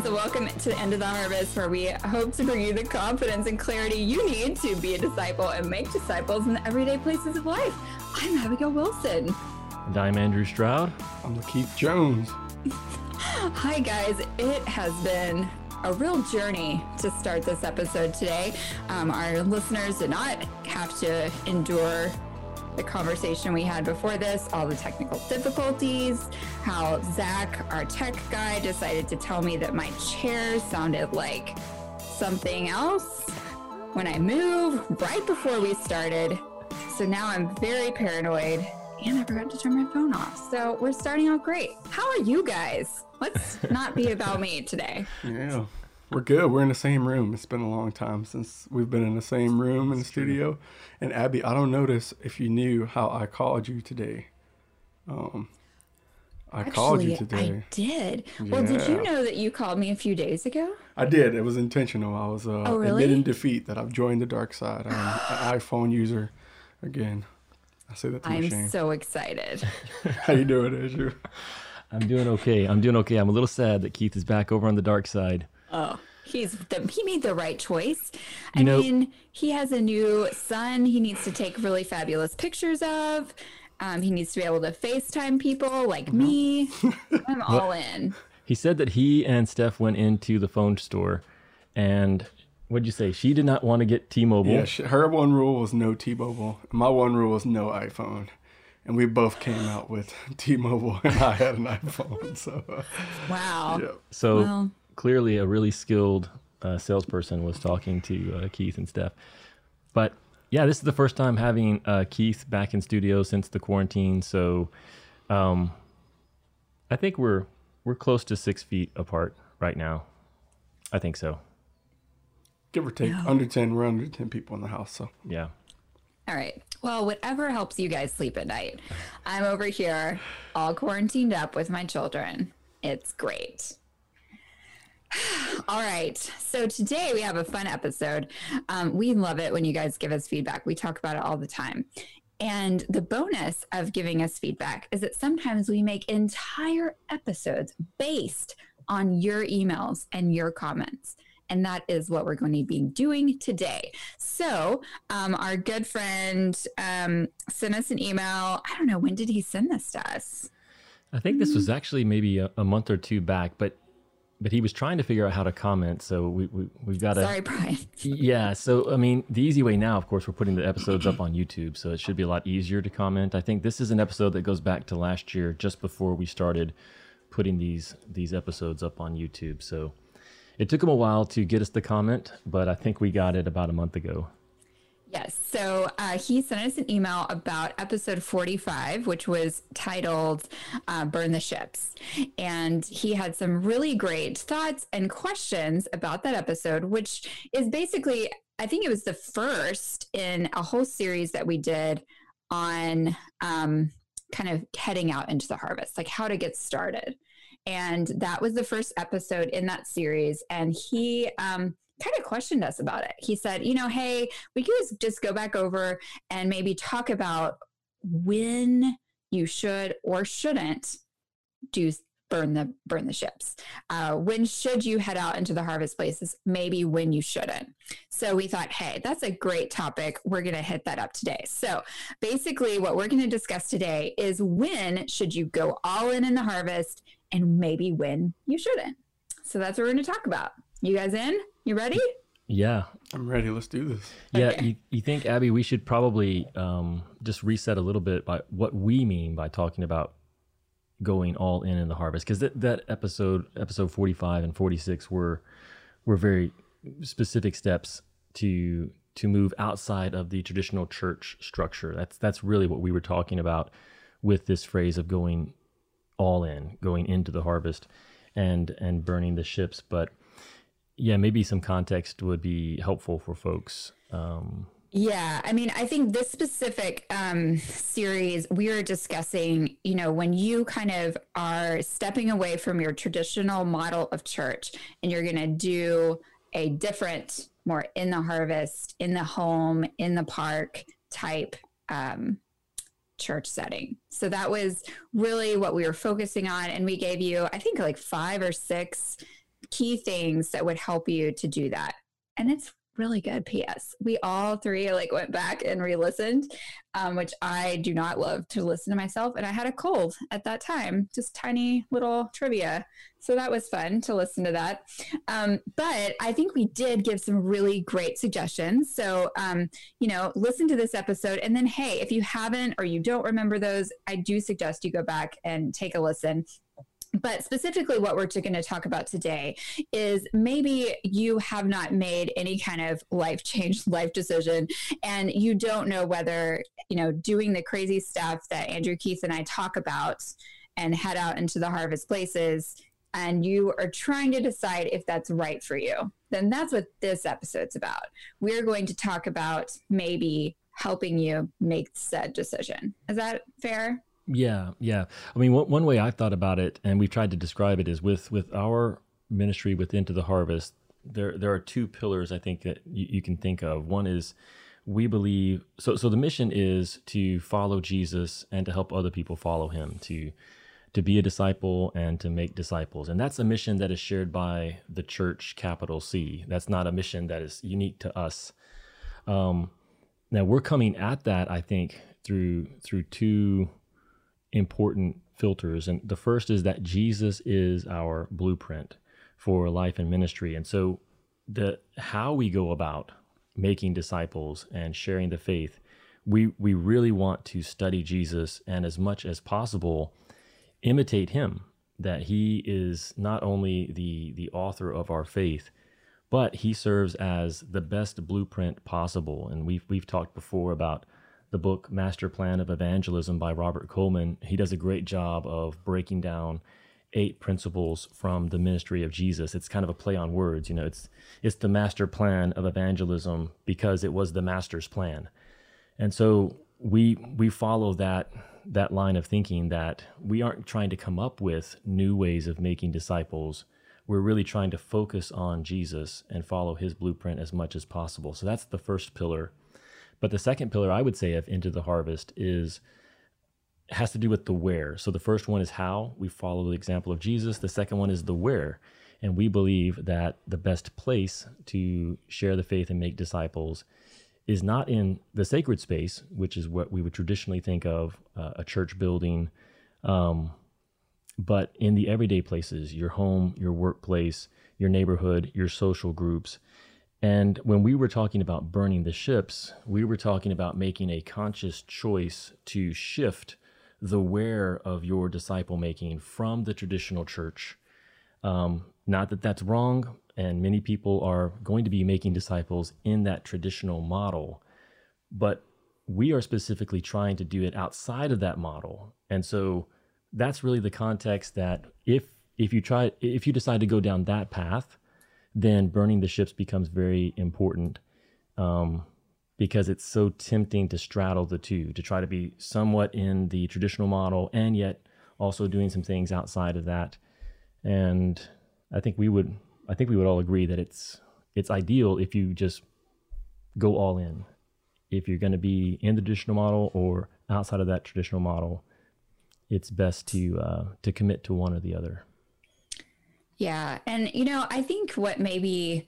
friends, and welcome to the end of the harvest, where we hope to bring you the confidence and clarity you need to be a disciple and make disciples in the everyday places of life. I'm Abigail Wilson. And I'm Andrew Stroud. I'm Lakeith Jones. Hi, guys. It has been a real journey to start this episode today. Um, our listeners did not have to endure the conversation we had before this, all the technical difficulties, how Zach, our tech guy, decided to tell me that my chair sounded like something else when I moved right before we started. So now I'm very paranoid and I forgot to turn my phone off. So we're starting out great. How are you guys? Let's not be about me today. Yeah. We're good. We're in the same room. It's been a long time since we've been in the same room in the studio. And Abby, I don't notice if you knew how I called you today. Um, I Actually, called you today. I did. Well, did you know that you called me a few days ago? I did. It was intentional. I was uh, Oh, really? admitting defeat that I've joined the dark side. I'm an iPhone user again. I say that to I'm shame. so excited. How you doing, Andrew? I'm doing okay. I'm doing okay. I'm a little sad that Keith is back over on the dark side. Oh, he's the, he made the right choice. I You know- mean, he has a new son. He needs to take really fabulous pictures of. Um, he needs to be able to FaceTime people like me. I'm all in. He said that he and Steph went into the phone store and what'd you say? She did not want to get T-Mobile. Yeah, she, her one rule was no T-Mobile. My one rule was no iPhone. And we both came out with T-Mobile, and I had an iPhone. So, uh, Wow. yeah. So Well- clearly, a really skilled uh, salesperson was talking to uh, Keith and Steph. But yeah, this is the first time having uh, Keith back in studio since the quarantine. So um, I think we're we're close to six feet apart right now. I think so. give or take, under 10. We're under 10 people in the house. So, Yeah. All right. Well, whatever helps you guys sleep at night. I'm over here all quarantined up with my children. It's great. All right. So today we have a fun episode. Um, we love it when you guys give us feedback. We talk about it all the time. And the bonus of giving us feedback is that sometimes we make entire episodes based on your emails and your comments. And that is what we're going to be doing today. So, um, our good friend um, sent us an email. I don't know, when did he send this to us? I think this was actually maybe a, a month or two back, but but he was trying to figure out how to comment. So we, we we've got to Sorry, Brian. Yeah, so I mean, the easy way now, of course, we're putting the episodes up on YouTube, so it should be a lot easier to comment. I think this is an episode that goes back to last year, just before we started putting these these episodes up on YouTube. So it took him a while to get us the comment, but I think we got it about a month ago. Yes. So uh, he sent us an email about episode 45, which was titled uh, Burn the Ships. And he had some really great thoughts and questions about that episode, which is basically, I think it was the first in a whole series that we did on um, kind of heading out into the harvest, like how to get started. And that was the first episode in that series. And he, um, kind of questioned us about it. He said, you know, hey, we could just- go back over and maybe talk about when you should or shouldn't do burn the burn the ships. Uh, when should you head out into the harvest places? Maybe when you shouldn't. So we thought, hey, that's a great topic. We're going to hit that up today. So basically, what we're going to discuss today is when should you go all in in the harvest, and maybe when you shouldn't. So that's what we're going to talk about. You guys in? You ready? Yeah, I'm ready. Let's do this. yeah. Okay. You, you think Abby, we should probably um, just reset a little bit by what we mean by talking about going all in in the harvest because that, that episode episode 45 and 46 were were very specific steps to to move outside of the traditional church structure that's that's really what we were talking about with this phrase of going all in going into the harvest and and burning the ships but yeah maybe some context would be helpful for folks um Yeah, I mean, I think this specific um, series we are discussing, you know, when you kind of are stepping away from your traditional model of church and you're going to do a different, more in the harvest, in the home, in the park type um, church setting. So that was really what we were focusing on. And we gave you, I think, like five or six key things that would help you to do that. And it's really good. P.S. We all three like went back and re-listened, um, which I do not love to listen to myself. And I had a cold at that time, just tiny little trivia. So that was fun to listen to that. Um, but I think we did give some really great suggestions. So, um, you know, listen to this episode. And then, hey, if you haven't or you don't remember those, I do suggest you go back and take a listen but specifically, what we're going to talk about today is maybe you have not made any kind of life change, life decision, and you don't know whether, you know, doing the crazy stuff that Andrew Keith and I talk about and head out into the harvest places, and you are trying to decide if that's right for you, then that's what this episode's about. We're going to talk about maybe helping you make said decision. Is that fair? Yeah, yeah. I mean, one, one way I've thought about it, and we've tried to describe it, is with with our ministry with Into the Harvest. There, there are two pillars I think that you, you can think of. One is we believe so. So the mission is to follow Jesus and to help other people follow Him. To to be a disciple and to make disciples. And that's a mission that is shared by the church, capital C. That's not a mission that is unique to us. Um, now we're coming at that, I think, through through two important filters. And the first is that Jesus is our blueprint for life and ministry. And so the how we go about making disciples and sharing the faith, we we really want to study Jesus and as much as possible imitate him that he is not only the the author of our faith but he serves as the best blueprint possible and we've we've talked before about the book Master Plan of Evangelism by Robert Coleman, he does a great job of breaking down eight principles from the ministry of Jesus. It's kind of a play on words, you know, it's it's the master plan of evangelism because it was the master's plan. And so we we follow that that line of thinking that we aren't trying to come up with new ways of making disciples. We're really trying to focus on Jesus and follow his blueprint as much as possible. So that's the first pillar but the second pillar I would say of Into the Harvest is has to do with the where. So the first one is how we follow the example of Jesus. The second one is the where. And we believe that the best place to share the faith and make disciples is not in the sacred space, which is what we would traditionally think of uh, a church building, um, but in the everyday places your home, your workplace, your neighborhood, your social groups. And when we were talking about burning the ships, we were talking about making a conscious choice to shift the where of your disciple making from the traditional church. Um, not that that's wrong, and many people are going to be making disciples in that traditional model, but we are specifically trying to do it outside of that model. And so that's really the context that if if you try if you decide to go down that path, then burning the ships becomes very important um, because it's so tempting to straddle the two, to try to be somewhat in the traditional model and yet also doing some things outside of that. And I think we would, I think we would all agree that it's it's ideal if you just go all in. If you're going to be in the traditional model or outside of that traditional model, it's best to uh, to commit to one or the other. Yeah. And, you know, I think what maybe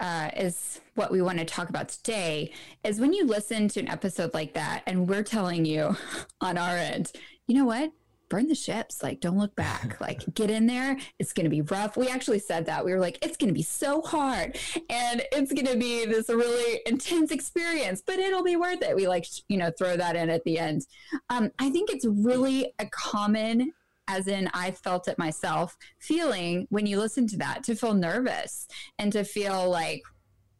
uh, is what we want to talk about today is when you listen to an episode like that and we're telling you on our end, you know what? Burn the ships. Like, don't look back. Like, get in there. It's going to be rough. We actually said that. We were like, it's going to be so hard and it's going to be this really intense experience, but it'll be worth it. We like, you know, throw that in at the end. Um, I think it's really a common as in I felt it myself, feeling when you listen to that to feel nervous and to feel like,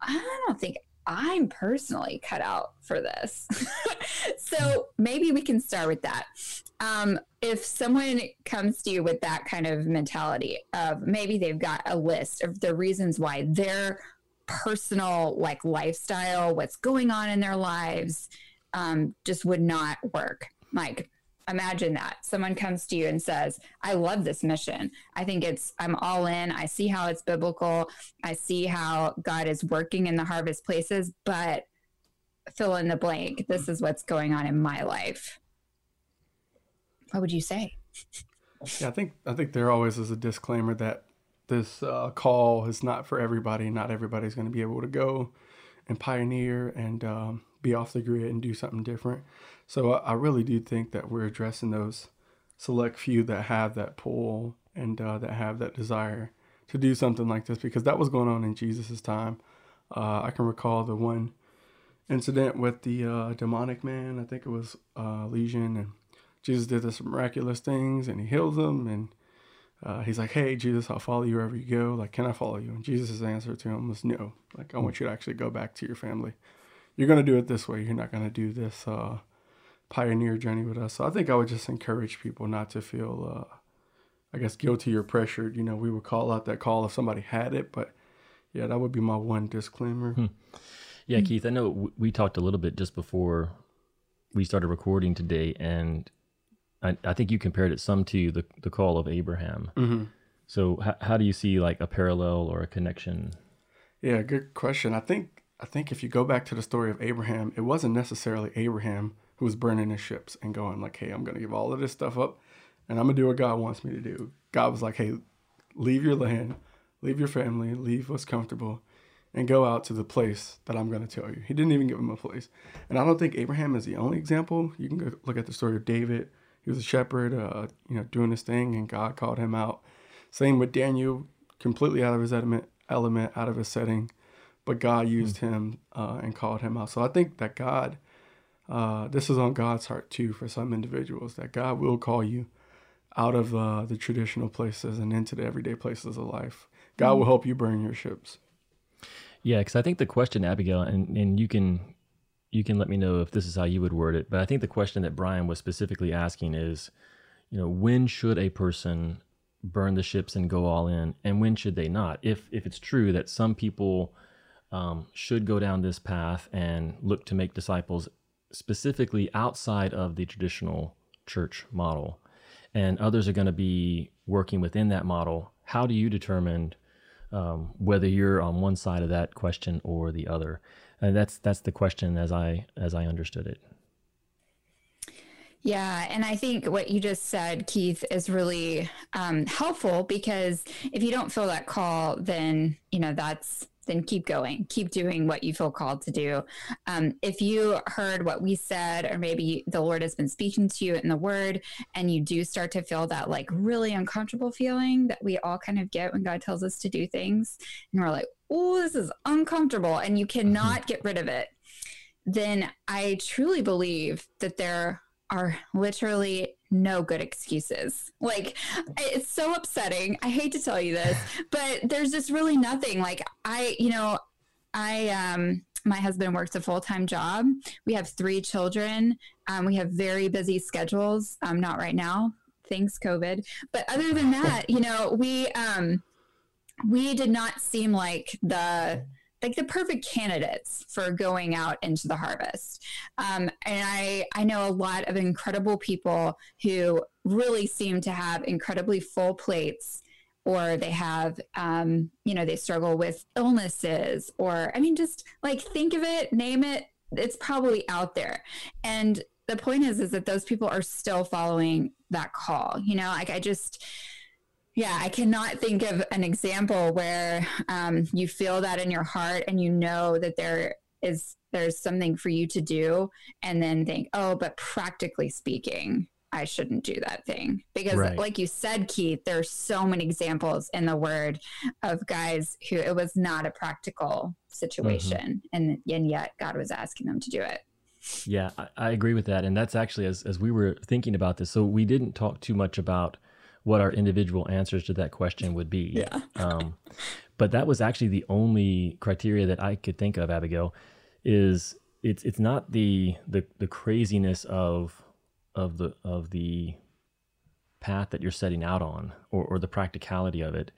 I don't think I'm personally cut out for this. so maybe we can start with that. Um, if someone comes to you with that kind of mentality of maybe they've got a list of the reasons why their personal like lifestyle, what's going on in their lives, um, just would not work. Mike, imagine that. Someone comes to you and says i love this mission. I think it's i'm all in. I see how it's biblical. I see how god is working in the harvest places but fill in the blank. This is what's going on in my life. What would you say? Yeah i think i think there always is a disclaimer that this uh, call is not for everybody. Not everybody's going to be able to go and pioneer and um, be off the grid and do something different. So I, really do think that we're addressing those select few that have that pull and uh, that have that desire to do something like this because that was going on in Jesus's time. Uh, I can recall the one incident with the uh, demonic man. I think it was uh, Legion, and Jesus did this miraculous things, and he heals them, and uh, he's like, "Hey, Jesus, I'll follow you wherever you go. Like, can I follow you?" And Jesus' answer to him was, "No. Like, I want you to actually go back to your family. You're gonna do it this way. You're not gonna do this uh, pioneer journey with us." So I think I would just encourage people not to feel, uh, I guess, guilty or pressured. You know, we would call out that call if somebody had it, but yeah, that would be my one disclaimer. Hmm. Yeah, Keith, I know we talked a little bit just before we started recording today, and I, I think you compared it some to the the call of Abraham. Mm-hmm. So h- how do you see like a parallel or a connection? Yeah, good question. I think I think if you go back to the story of Abraham, it wasn't necessarily Abraham who was burning his ships and going like, "Hey, I'm going to give all of this stuff up, and I'm going to do what God wants me to do." God was like, "Hey, leave your land, leave your family, leave what's comfortable, and go out to the place that I'm going to tell you." He didn't even give him a place, and I don't think Abraham is the only example. You can go look at the story of David he was a shepherd, uh, you know, doing his thing, and God called him out. Same with Daniel, completely out of his element, element out of his setting, but God used mm-hmm. him uh, and called him out. So I think that God, uh, this is on God's heart too for some individuals, that God will call you out of uh, the traditional places and into the everyday places of life. God will help you burn your ships. Yeah, because I think the question, Abigail, and, and you can you can let me know if this is how you would word it. But I think the question that Brian was specifically asking is, you know, when should a person burn the ships and go all in, and when should they not? If if it's true that some people um, should go down this path and look to make disciples specifically outside of the traditional church model, and others are going to be working within that model, how do you determine um, whether you're on one side of that question or the other? And that's that's the question as I as I understood it. Yeah, and I think what you just said, Keith, is really um, helpful because if you don't feel that call, then you know that's then keep going, keep doing what you feel called to do. Um, if you heard what we said, or maybe the Lord has been speaking to you in the Word, and you do start to feel that like really uncomfortable feeling that we all kind of get when God tells us to do things, and we're like, oh, this is uncomfortable, and you cannot mm-hmm. get rid of it, then I truly believe that there are literally no good excuses. Like it's so upsetting. I hate to tell you this, but there's just really nothing. Like I, you know, I um my husband works a full-time job. We have 3 children. Um, we have very busy schedules. Um not right now. Thanks COVID. But other than that, you know, we um we did not seem like the like the perfect candidates for going out into the harvest. Um, and I, I know a lot of incredible people who really seem to have incredibly full plates or they have, um, you know, they struggle with illnesses or, I mean, just like think of it, name it, it's probably out there. And the point is, is that those people are still following that call, you know, like I just, yeah, I cannot think of an example where um, you feel that in your heart and you know that there is there's something for you to do, and then think, oh, but practically speaking, I shouldn't do that thing because, right. like you said, Keith, there's so many examples in the Word of guys who it was not a practical situation, mm-hmm. and and yet God was asking them to do it. Yeah, I, I agree with that, and that's actually as as we were thinking about this. So we didn't talk too much about what our individual answers to that question would be. Yeah. um, but that was actually the only criteria that I could think of, Abigail, is it's it's not the the the craziness of of the of the path that you're setting out on or, or the practicality of it.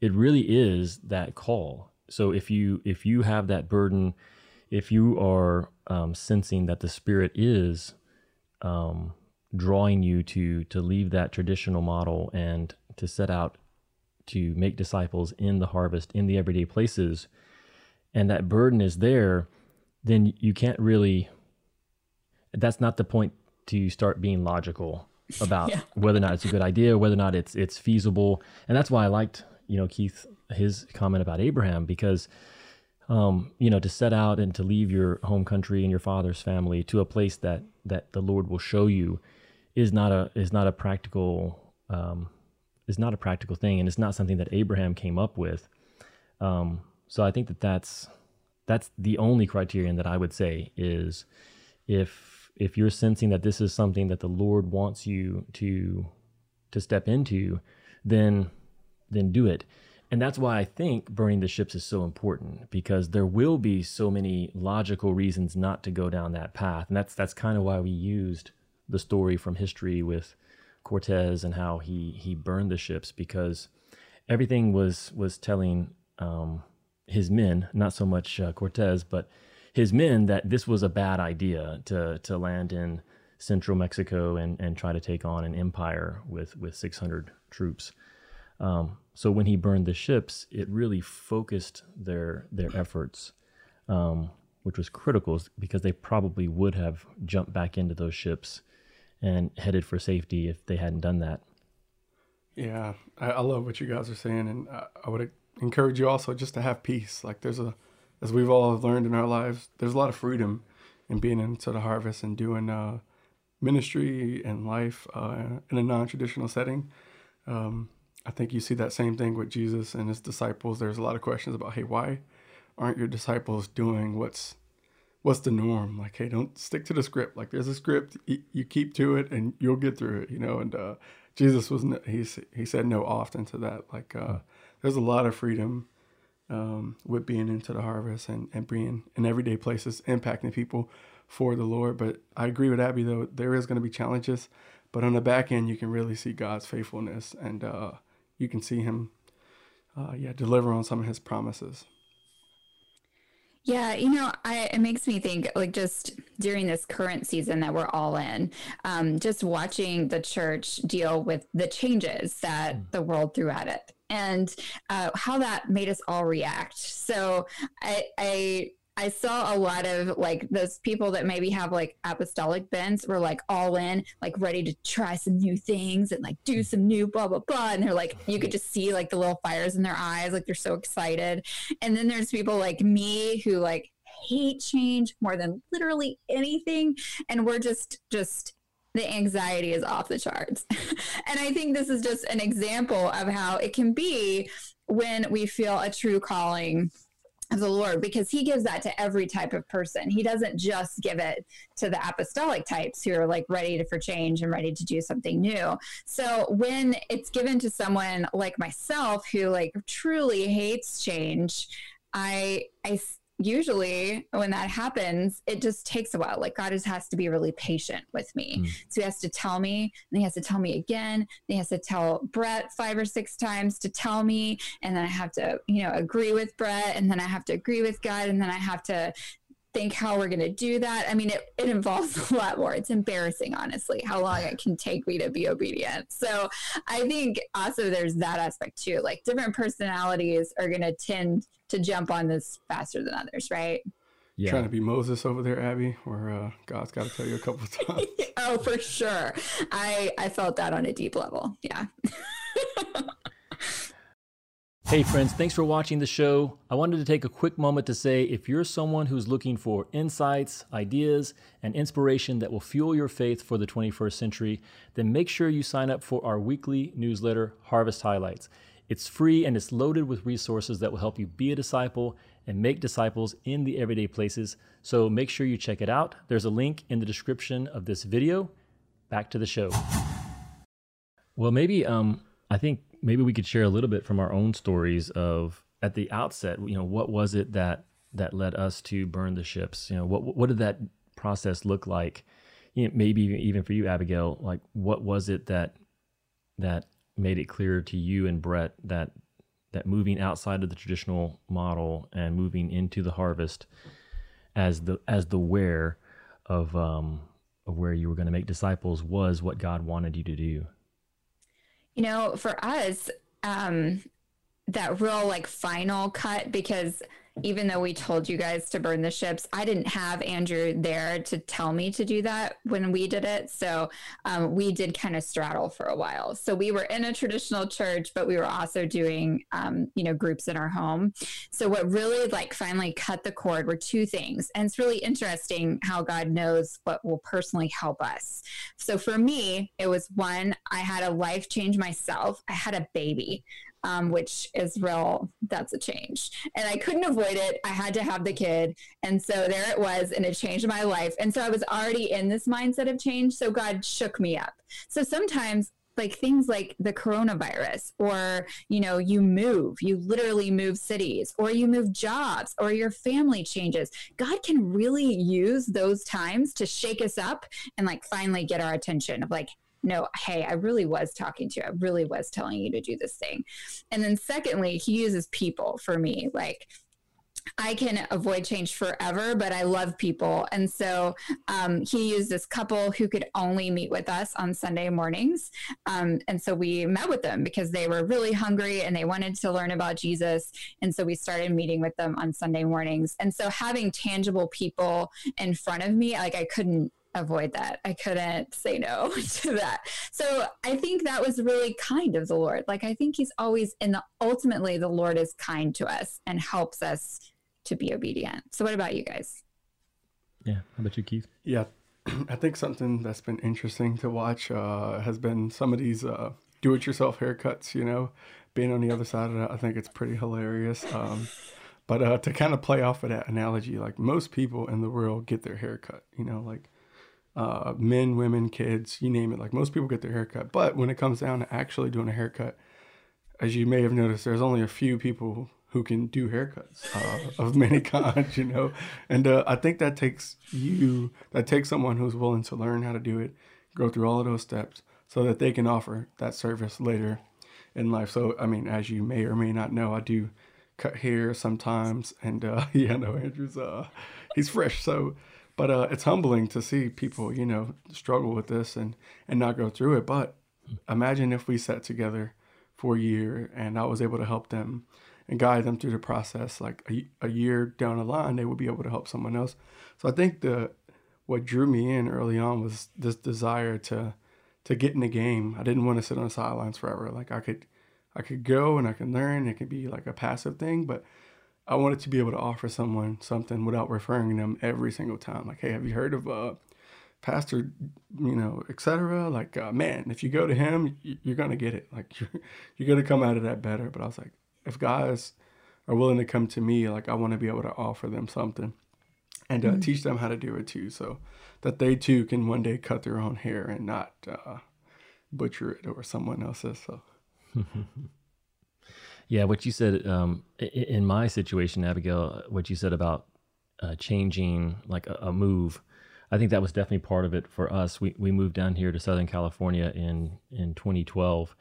It really is that call. So if you if you have that burden, if you are um, sensing that the spirit is um, drawing you to to leave that traditional model and to set out to make disciples in the harvest in the everyday places and that burden is there then you can't really that's not the point to start being logical about yeah. whether or not it's a good idea whether or not it's it's feasible and that's why i liked you know Keith his comment about Abraham because um, you know to set out and to leave your home country and your father's family to a place that that the Lord will show you is not a is not a practical um, is not a practical thing and it's not something that Abraham came up with. Um, so I think that that's that's the only criterion that I would say is if if you're sensing that this is something that the Lord wants you to to step into, then then do it. And that's why I think burning the ships is so important because there will be so many logical reasons not to go down that path. And that's that's kind of why we used the story from history with Cortez and how he he burned the ships because everything was was telling um, his men, not so much uh, Cortez, but his men that this was a bad idea to to land in central Mexico and and try to take on an empire with with 600 troops. Um, so when he burned the ships, it really focused their their efforts, um, which was critical because they probably would have jumped back into those ships and headed for safety if they hadn't done that. Yeah, I, I love what you guys are saying, and I, I would encourage you also just to have peace. Like there's a, as we've all learned in our lives, there's a lot of freedom in being into the harvest and doing uh, ministry and life uh, in a non-traditional setting. Um, I think you see that same thing with Jesus and his disciples. There's a lot of questions about, hey, why aren't your disciples doing what's what's the norm? Like, hey, don't stick to the script. Like, there's a script, you, keep to it, and you'll get through it. You know. And uh, Jesus was he he said no often to that. Like, uh, there's a lot of freedom um, with being into the harvest and and being in everyday places, impacting people for the Lord. But I agree with Abby though. There is going to be challenges, but on the back end, you can really see God's faithfulness and. Uh, you can see him, uh, yeah, deliver on some of his promises. Yeah, you know, I, it makes me think like just during this current season that we're all in, um, just watching the church deal with the changes that mm. the world threw at it and uh, how that made us all react. So I, I I saw a lot of like those people that maybe have like apostolic bents were like all in, like ready to try some new things and like do some new blah blah blah. And they're like, you could just see like the little fires in their eyes, like they're so excited. And then there's people like me who like hate change more than literally anything, and we're just just the anxiety is off the charts. and I think this is just an example of how it can be when we feel a true calling of the Lord because he gives that to every type of person. He doesn't just give it to the apostolic types who are like ready to, for change and ready to do something new. So when it's given to someone like myself who like truly hates change, I I usually when that happens, it just takes a while. Like God just has to be really patient with me. Mm. So he has to tell me, and he has to tell me again. he has to tell Brett five or six times to tell me. And then I have to, you know, agree with Brett. And then I have to agree with God. And then I have to think how we're going to do that. I mean, it, it involves a lot more. It's embarrassing, honestly, how long it can take me to be obedient. So I think also there's that aspect too. Like different personalities are going to tend to jump on this faster than others, right? Yeah. Trying to be Moses over there, Abby, where uh, God's got to tell you a couple of times. oh, for sure. I I felt that on a deep level. Yeah. Hey, friends, thanks for watching the show. I wanted to take a quick moment to say if you're someone who's looking for insights, ideas, and inspiration that will fuel your faith for the 21st century, then make sure you sign up for our weekly newsletter, Harvest Highlights. It's free and it's loaded with resources that will help you be a disciple and make disciples in the everyday places. So make sure you check it out. There's a link in the description of this video. Back to the show. Well, maybe um, I think maybe we could share a little bit from our own stories of at the outset. You know, what was it that that led us to burn the ships? You know, what what did that process look like? You know, maybe even for you, Abigail, like what was it that that made it clear to you and Brett that that moving outside of the traditional model and moving into the harvest as the as the where of um of where you were going to make disciples was what God wanted you to do. You know, for us, um, that real like final cut because even though we told you guys to burn the ships, I didn't have Andrew there to tell me to do that when we did it. So um, we did kind of straddle for a while. So we were in a traditional church, but we were also doing, um, you know, groups in our home. So what really like finally cut the cord were two things. And it's really interesting how God knows what will personally help us. So for me, it was one, I had a life change myself. I had a baby um, which is real. That's a change. And I couldn't avoid it. I had to have the kid. And so there it was, and it changed my life. And so I was already in this mindset of change. So God shook me up. So sometimes like things like the coronavirus or you know you move you literally move cities or you move jobs or your family changes god can really use those times to shake us up and like finally get our attention of like no, hey, I really was talking to you. I really was telling you to do this thing. And then secondly, he uses people for me. Like I can avoid change forever, but I love people. And so um, he used this couple who could only meet with us on Sunday mornings. Um, and so we met with them because they were really hungry and they wanted to learn about Jesus. And so we started meeting with them on Sunday mornings. And so having tangible people in front of me, like I couldn't avoid that. I couldn't say no to that. So I think that was really kind of the Lord. Like I think he's always in the ultimately the Lord is kind to us and helps us to be obedient. So what about you guys? Yeah. How about you, Keith? Yeah. I think something that's been interesting to watch uh, has been some of these uh, do-it-yourself haircuts. You know, being on the other side of that, I think it's pretty hilarious. Um, but uh, to kind of play off of that analogy, like most people in the world get their haircut. You know, like uh, men, women, kids, you name it. Like most people get their haircut. But when it comes down to actually doing a haircut, as you may have noticed, there's only a few people who can do haircuts uh, of many kinds, you know. And uh, I think that takes you, that takes someone who's willing to learn how to do it, go through all of those steps so that they can offer that service later in life. So, I mean, as you may or may not know, I do cut hair sometimes. And uh, yeah, no, Andrew's, uh, he's fresh. So, but uh, it's humbling to see people, you know, struggle with this and and not go through it. But imagine if we sat together for a year and I was able to help them and guide them through the process. Like a, a year down the line, they would be able to help someone else. So I think the what drew me in early on was this desire to to get in the game. I didn't want to sit on the sidelines forever. Like I could I could go and I could learn. It could be like a passive thing, but I wanted to be able to offer someone something without referring them every single time. Like, hey, have you heard of uh, Pastor, you know, etc. Like, uh, man, if you go to him, you're gonna get it. Like, you're you're gonna come out of that better. But I was like, if guys are willing to come to me, like, I want to be able to offer them something and uh, mm-hmm. teach them how to do it too, so that they too can one day cut their own hair and not uh, butcher it or someone else's. So. Yeah, what you said um, in my situation, Abigail, what you said about uh, changing like a, a, move, I think that was definitely part of it for us. We we moved down here to Southern California in in 2012,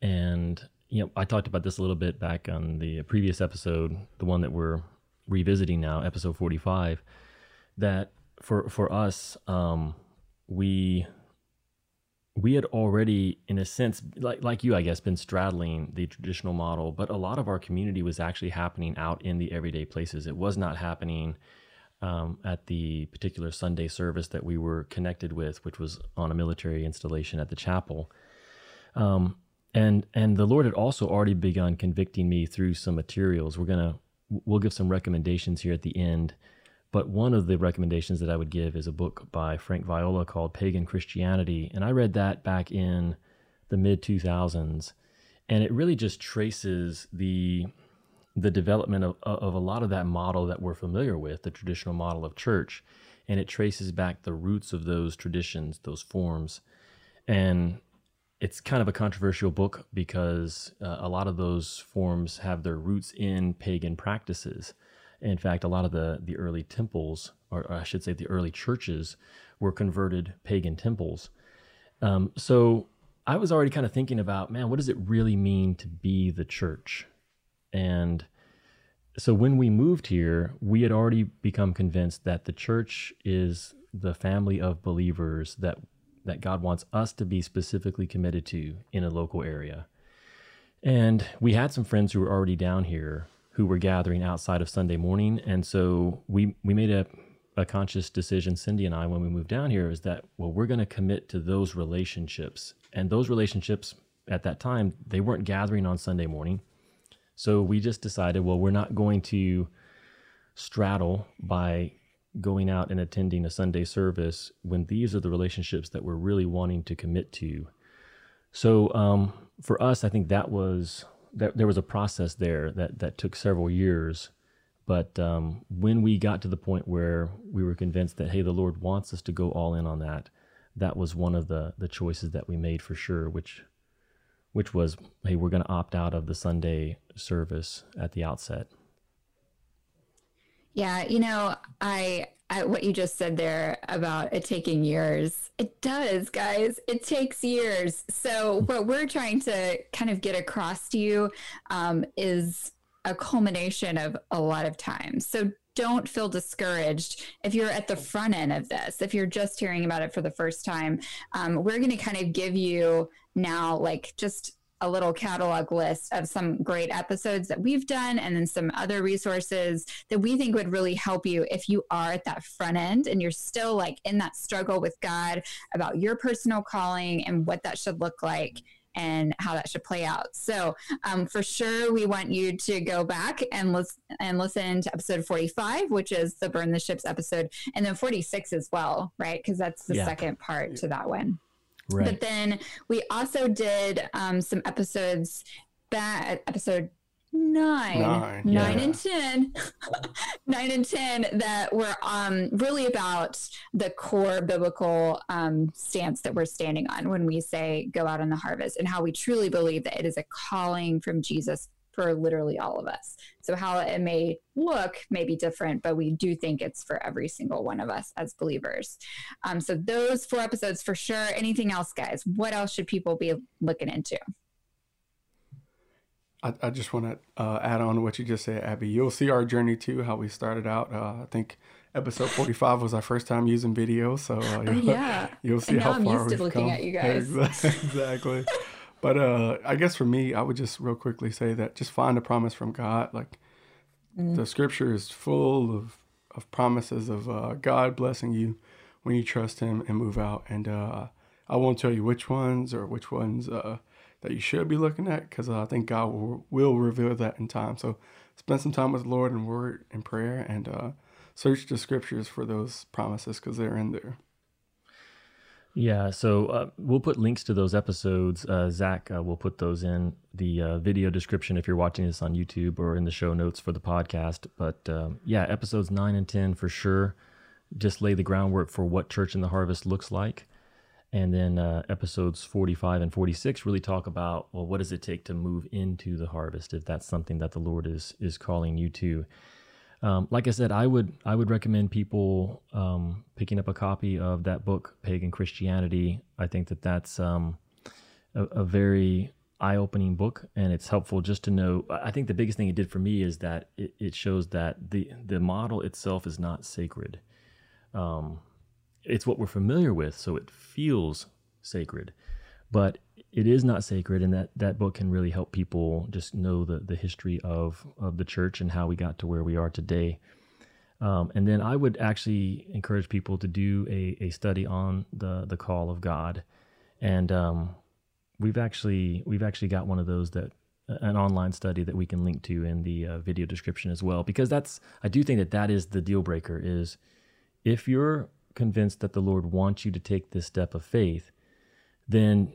and you know I talked about this a little bit back on the previous episode, the one that we're revisiting now, episode 45. That for for us, um, we we had already in a sense like like you i guess been straddling the traditional model but a lot of our community was actually happening out in the everyday places. It was not happening um, at the particular sunday service that we were connected with which was on a military installation at the chapel. Um, and and the lord had also already begun convicting me through some materials. We're gonna we'll give some recommendations here at the end but one of the recommendations that I would give is a book by Frank Viola called Pagan Christianity. And I read that back in the mid 2000s. And it really just traces the the development of, of a lot of that model that we're familiar with, the traditional model of church. And it traces back the roots of those traditions, those forms. And it's kind of a controversial book because uh, a lot of those forms have their roots in pagan practices. In fact, a lot of the, the early temples, or I should say the early churches, were converted pagan temples. Um, so I was already kind of thinking about, man, what does it really mean to be the church? And so when we moved here, we had already become convinced that the church is the family of believers that that God wants us to be specifically committed to in a local area. And we had some friends who were already down here who were gathering outside of Sunday morning. And so we we made a a conscious decision, Cindy and I, when we moved down here, is that well, we're going to commit to those relationships, and those relationships at that time they weren't gathering on Sunday morning, so we just decided, well, we're not going to straddle by going out and attending a Sunday service when these are the relationships that we're really wanting to commit to. So um, for us, I think that was that there was a process there that that took several years but um, when we got to the point where we were convinced that, hey, the Lord wants us to go all in on that, that was one of the the choices that we made for sure, which which was, hey, we're going to opt out of the Sunday service at the outset. Yeah, you know, I, I what you just said there about it taking years. It does, guys. It takes years. So what we're trying to kind of get across to you um, is a culmination of a lot of time. So don't feel discouraged if you're at the front end of this. If you're just hearing about it for the first time, um, we're going to kind of give you now, like, just a little catalog list of some great episodes that we've done and then some other resources that we think would really help you if you are at that front end and you're still like in that struggle with God about your personal calling and what that should look like and how that should play out. So, um, for sure, we want you to go back and listen and listen to episode 45, which is the burn the ships episode, and then 46 as well, right? Because that's the yeah. second part to that one. Right. But then we also did um, some episodes back episode nine, nine, nine yeah. and ten, nine and ten that were um, really about the core biblical um, stance that we're standing on when we say go out in the harvest and how we truly believe that it is a calling from Jesus for literally all of us. So how it may look may be different, but we do think it's for every single one of us as believers. Um, so those four episodes for sure. Anything else, guys? What else should people be looking into? I, I just want to uh, add on to what you just said, Abby. You'll see our journey too, how we started out. Uh, I think episode 45 was our first time using video. So uh, you'll, yeah. you'll see how I'm far we've looking come. at you guys. exactly. But uh, I guess for me, I would just real quickly say that just find a promise from God. Like mm. the scripture is full of, of promises of uh, God blessing you when you trust Him and move out. And uh, I won't tell you which ones or which ones uh, that you should be looking at because I think God will, will reveal that in time. So spend some time with the Lord in word and prayer and uh, search the scriptures for those promises because they're in there. Yeah, so uh, we'll put links to those episodes. Uh, Zach uh, will put those in the uh, video description if you're watching this on YouTube or in the show notes for the podcast. But um, yeah, episodes 9 and 10 for sure just lay the groundwork for what Church in the Harvest looks like. And then uh, episodes 45 and 46 really talk about, well, what does it take to move into the harvest if that's something that the Lord is is calling you to. Um, like I said, I would I would recommend people um, picking up a copy of that book, Pagan Christianity. I think that that's um, a, a, very eye-opening book, and it's helpful just to know. I think the biggest thing it did for me is that it, it shows that the the model itself is not sacred. Um, it's what we're familiar with, so it feels sacred. But it is not sacred, and that, that book can really help people just know the, the history of, of the church and how we got to where we are today. Um, and then I would actually encourage people to do a, a study on the, the call of God. And um, we've actually we've actually got one of those that an online study that we can link to in the uh, video description as well because that's I do think that that is the deal breaker is if you're convinced that the Lord wants you to take this step of faith, then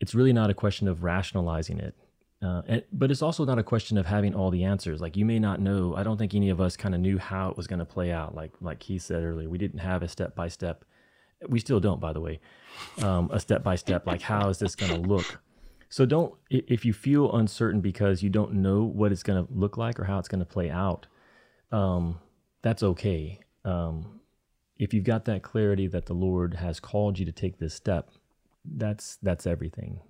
it's really not a question of rationalizing it. Uh, and, but it's also not a question of having all the answers. Like you may not know. I don't think any of us kind of knew how it was going to play out. Like like he said earlier, we didn't have a step by step. We still don't, by the way, um, a step by step. Like how is this going to look? So don't if you feel uncertain because you don't know what it's going to look like or how it's going to play out. Um, that's okay. Um, if you've got that clarity that the Lord has called you to take this step, that's that's everything.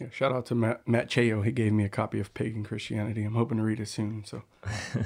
Yeah, shout out to Matt, Matt Cheo. He gave me a copy of Pagan Christianity. I'm hoping to read it soon. So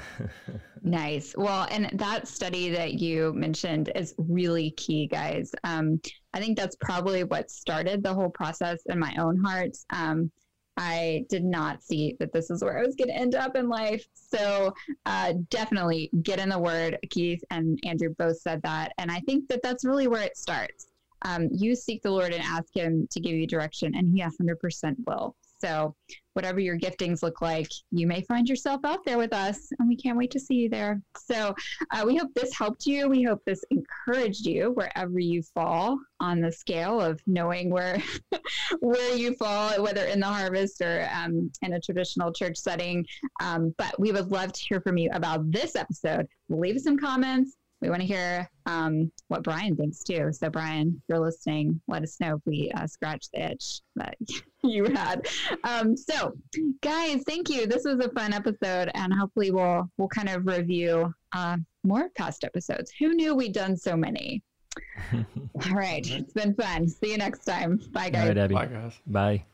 nice. Well, and that study that you mentioned is really key, guys. Um, I think that's probably what started the whole process in my own heart. Um, I did not see that this is where I was going to end up in life. So uh, definitely get in the word. Keith and Andrew both said that. And I think that that's really where it starts. Um, you seek the Lord and ask Him to give you direction, and He 100% will. So, whatever your giftings look like, you may find yourself out there with us, and we can't wait to see you there. So, uh, we hope this helped you. We hope this encouraged you wherever you fall on the scale of knowing where where you fall, whether in the harvest or um, in a traditional church setting. Um, but we would love to hear from you about this episode. Leave some comments we want to hear um, what Brian thinks too. So, Brian, if you're listening, let us know if we uh, scratch the itch that you had. Um, so, guys, thank you. This was a fun episode, and hopefully, we'll we'll kind of review uh, more past episodes. Who knew we'd done so many? All right, it's been fun. See you next time. Bye, guys. All right, Abby. Bye, guys. Bye.